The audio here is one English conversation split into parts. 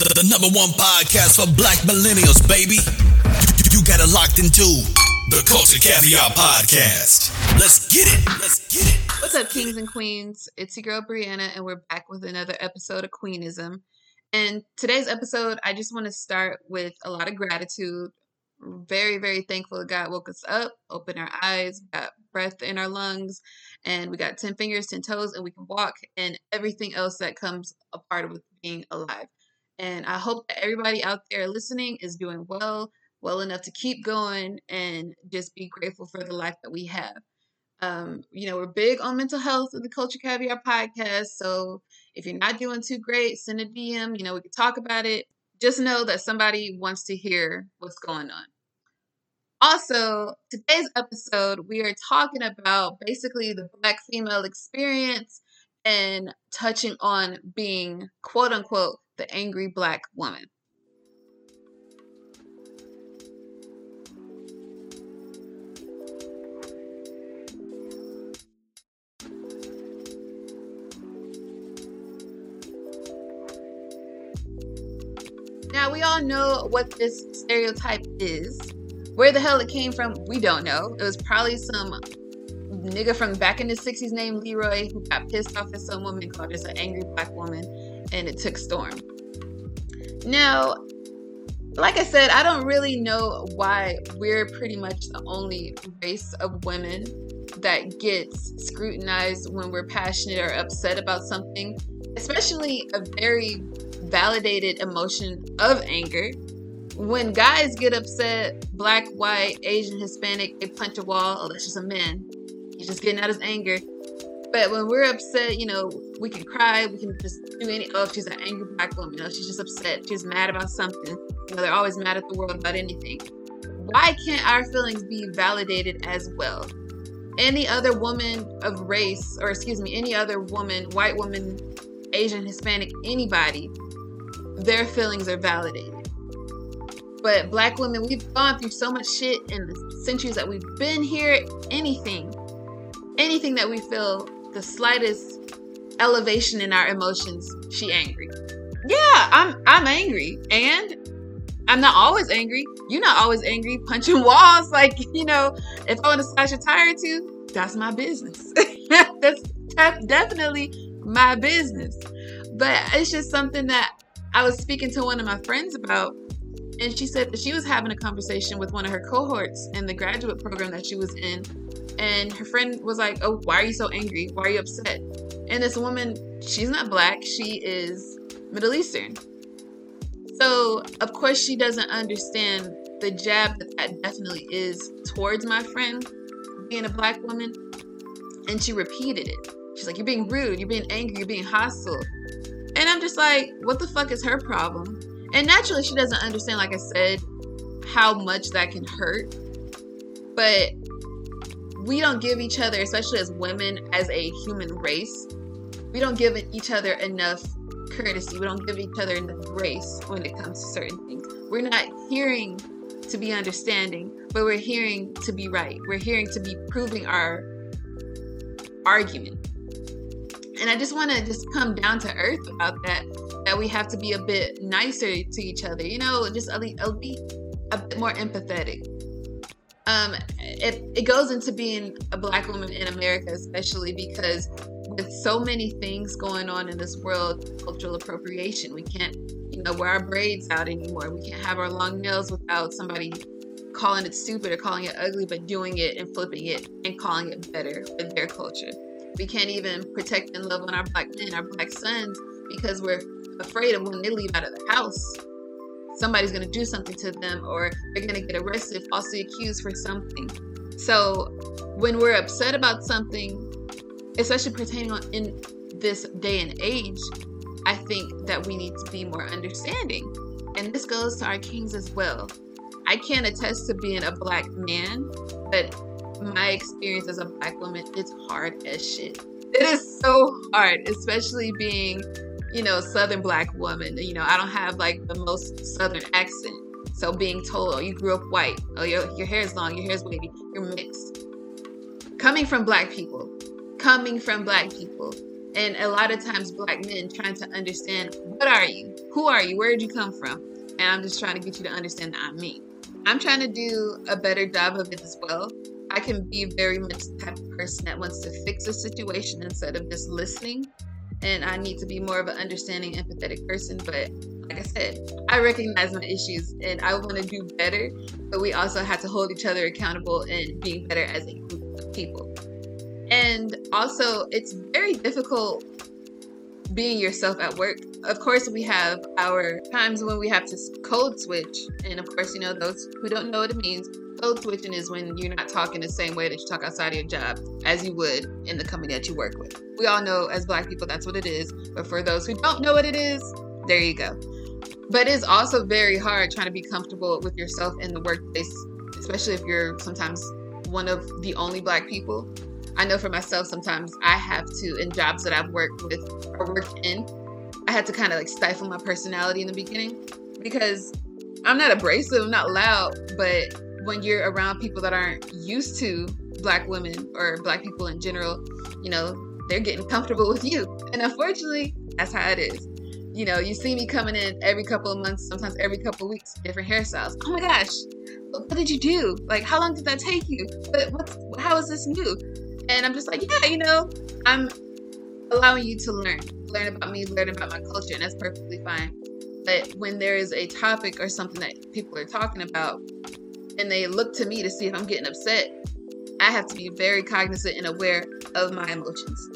The, the number one podcast for black millennials, baby. You, you got it locked into the Culture Caviar Podcast. Let's get it. Let's get it. What's up, kings and queens? It's your girl Brianna, and we're back with another episode of Queenism. And today's episode, I just want to start with a lot of gratitude. Very, very thankful that God woke us up, opened our eyes, got breath in our lungs, and we got 10 fingers, 10 toes, and we can walk, and everything else that comes a part of being alive. And I hope that everybody out there listening is doing well, well enough to keep going and just be grateful for the life that we have. Um, you know, we're big on mental health in the Culture Caviar podcast. So if you're not doing too great, send a DM. You know, we can talk about it. Just know that somebody wants to hear what's going on. Also, today's episode, we are talking about basically the Black female experience and touching on being quote unquote the angry Black woman. Now, we all know what this stereotype is. Where the hell it came from, we don't know. It was probably some nigga from back in the 60s named Leroy who got pissed off at some woman called just an angry black woman, and it took storm. Now, like I said, I don't really know why we're pretty much the only race of women that gets scrutinized when we're passionate or upset about something, especially a very validated emotion of anger. When guys get upset, black, white, Asian, Hispanic, they punch a wall. Oh, that's just a man. He's just getting out his anger. But when we're upset, you know, we can cry, we can just do any. Oh, she's an angry black woman. You know, she's just upset. She's mad about something. You know, they're always mad at the world about anything. Why can't our feelings be validated as well? Any other woman of race, or excuse me, any other woman, white woman, Asian, Hispanic, anybody, their feelings are validated. But black women, we've gone through so much shit in the centuries that we've been here. Anything, anything that we feel the slightest elevation in our emotions, she angry. Yeah, I'm I'm angry. And I'm not always angry. You're not always angry punching walls. Like, you know, if I want to slash a tire too, that's my business. that's, that's definitely my business. But it's just something that I was speaking to one of my friends about. And she said that she was having a conversation with one of her cohorts in the graduate program that she was in and her friend was like, "Oh, why are you so angry? Why are you upset?" And this woman, she's not black, she is Middle Eastern. So, of course, she doesn't understand the jab that that definitely is towards my friend being a black woman. And she repeated it. She's like, You're being rude, you're being angry, you're being hostile. And I'm just like, What the fuck is her problem? And naturally, she doesn't understand, like I said, how much that can hurt. But we don't give each other, especially as women, as a human race, we don't give each other enough courtesy. We don't give each other enough grace when it comes to certain things. We're not hearing to be understanding, but we're hearing to be right. We're hearing to be proving our argument. And I just want to just come down to earth about that. That we have to be a bit nicer to each other. You know, just a, a, be a bit more empathetic um, it, it goes into being a black woman in America, especially because with so many things going on in this world, cultural appropriation, we can't, you know, wear our braids out anymore. We can't have our long nails without somebody calling it stupid or calling it ugly, but doing it and flipping it and calling it better for their culture. We can't even protect and love on our black men, our black sons, because we're afraid of when they leave out of the house somebody's going to do something to them or they're going to get arrested, falsely accused for something. So when we're upset about something, especially pertaining on in this day and age, I think that we need to be more understanding. And this goes to our kings as well. I can't attest to being a black man, but my experience as a black woman, it's hard as shit. It is so hard, especially being you know, Southern black woman. You know, I don't have like the most Southern accent. So being told, oh, you grew up white, oh, your, your hair is long, your hair is wavy, you're mixed. Coming from black people, coming from black people, And a lot of times, black men trying to understand what are you? Who are you? Where did you come from? And I'm just trying to get you to understand that I'm me. I'm trying to do a better job of it as well. I can be very much the type of person that wants to fix a situation instead of just listening. And I need to be more of an understanding, empathetic person. But like I said, I recognize my issues and I want to do better. But we also have to hold each other accountable and being better as a group of people. And also, it's very difficult being yourself at work. Of course, we have our times when we have to code switch. And of course, you know, those who don't know what it means, code switching is when you're not talking the same way that you talk outside of your job as you would in the company that you work with. We all know as black people that's what it is. But for those who don't know what it is, there you go. But it's also very hard trying to be comfortable with yourself in the workplace, especially if you're sometimes one of the only black people I know for myself, sometimes I have to, in jobs that I've worked with or worked in, I had to kind of like stifle my personality in the beginning because I'm not abrasive, I'm not loud, but when you're around people that aren't used to black women or black people in general, you know, they're getting comfortable with you. And unfortunately, that's how it is. You know, you see me coming in every couple of months, sometimes every couple of weeks, different hairstyles. Oh my gosh, what did you do? Like, how long did that take you? But what's how is this new? And I'm just like, yeah, you know, I'm allowing you to learn, learn about me, learn about my culture, and that's perfectly fine. But when there is a topic or something that people are talking about and they look to me to see if I'm getting upset, I have to be very cognizant and aware of my emotions.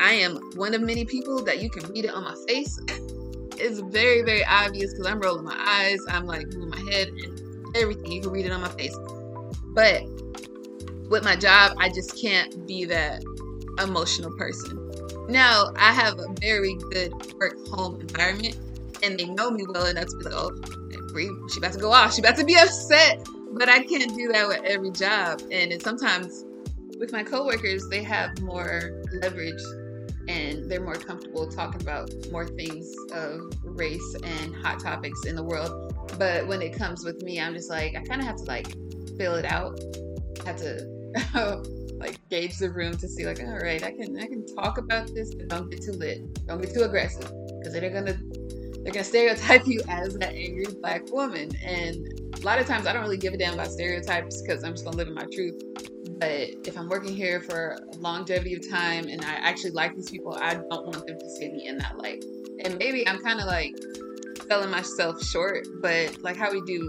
I am one of many people that you can read it on my face. it's very, very obvious because I'm rolling my eyes, I'm like moving my head and everything. You can read it on my face. But with my job, I just can't be that emotional person. Now, I have a very good work home environment, and they know me well enough to be like, oh, she about to go off. She about to be upset. But I can't do that with every job. And sometimes with my coworkers, they have more leverage and they're more comfortable talking about more things of race and hot topics in the world. But when it comes with me, I'm just like, I kind of have to like fill it out. I have to like gauge the room to see like all right i can i can talk about this but don't get too lit don't get too aggressive because they're gonna they're gonna stereotype you as that angry black woman. And a lot of times i don't really give a damn about stereotypes because i'm just gonna live in my truth. But if i'm working here for a longevity of time and i actually like these people i don't want them to see me in that light. And maybe i'm kind of like selling myself short but like how we do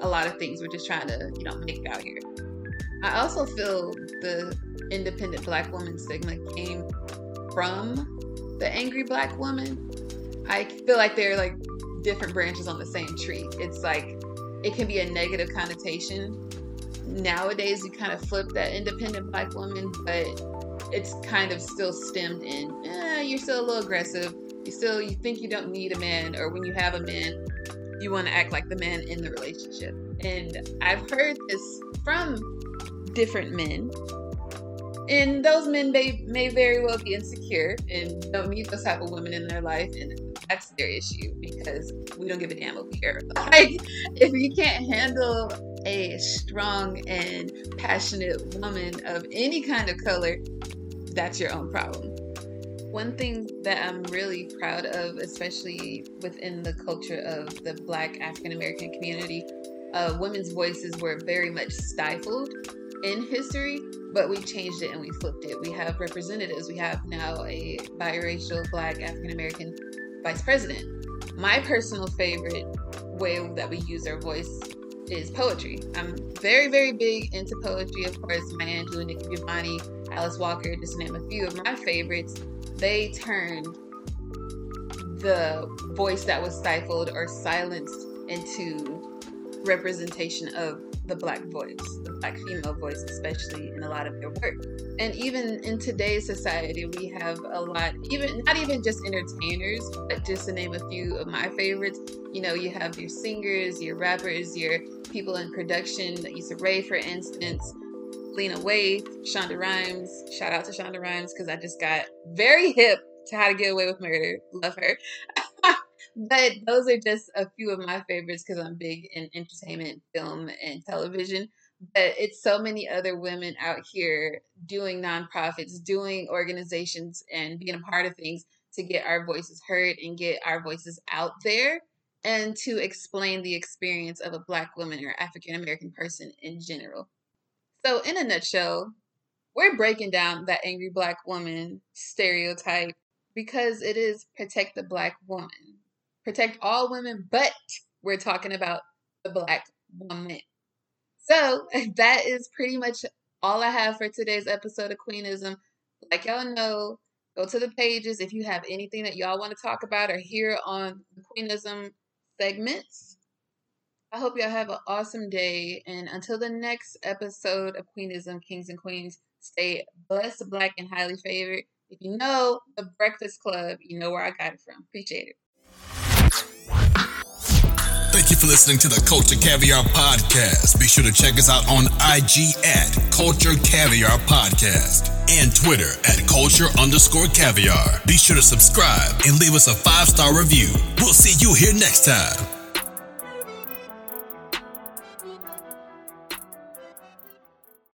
a lot of things we're just trying to you know make it out here. I also feel the independent black woman stigma came from the angry black woman. I feel like they're like different branches on the same tree. It's like it can be a negative connotation. Nowadays, you kind of flip that independent black woman, but it's kind of still stemmed in. Eh, you're still a little aggressive. You still you think you don't need a man, or when you have a man, you want to act like the man in the relationship. And I've heard this from different men. And those men may, may very well be insecure and don't need those type of women in their life. And that's their issue because we don't give a damn over here. Like, if you can't handle a strong and passionate woman of any kind of color, that's your own problem. One thing that I'm really proud of, especially within the culture of the Black African American community, uh, women's voices were very much stifled in history, but we changed it and we flipped it. We have representatives. We have now a biracial black African American vice president. My personal favorite way that we use our voice is poetry. I'm very, very big into poetry. Of course, Maya Angelou, Nikki Giovanni, Alice Walker, just to name a few of my favorites. They turned the voice that was stifled or silenced into representation of the black voice, the black female voice, especially in a lot of your work. And even in today's society, we have a lot, even not even just entertainers, but just to name a few of my favorites, you know, you have your singers, your rappers, your people in production, Issa Rae, for instance, Lena Waithe, Shonda Rhimes. Shout out to Shonda Rhimes because I just got very hip to How to Get Away with Murder. Love her. But those are just a few of my favorites because I'm big in entertainment, film, and television. but it's so many other women out here doing nonprofits, doing organizations, and being a part of things to get our voices heard and get our voices out there and to explain the experience of a Black woman or African American person in general. So, in a nutshell, we're breaking down that angry Black woman stereotype because it is protect the Black woman, protect all women, but we're talking about the Black woman. So, that is pretty much all I have for today's episode of Queenism. Like y'all know, go to the pages if you have anything that y'all want to talk about or hear on the Queenism segments. I hope y'all have an awesome day. And until the next episode of Queenism, Kings and Queens, stay blessed, black, and highly favored. If you know the Breakfast Club, you know where I got it from. Appreciate it. Thank you for listening to the Culture Caviar Podcast. Be sure to check us out on IG at Culture Caviar Podcast and Twitter at Culture underscore caviar. Be sure to subscribe and leave us a five star review. We'll see you here next time.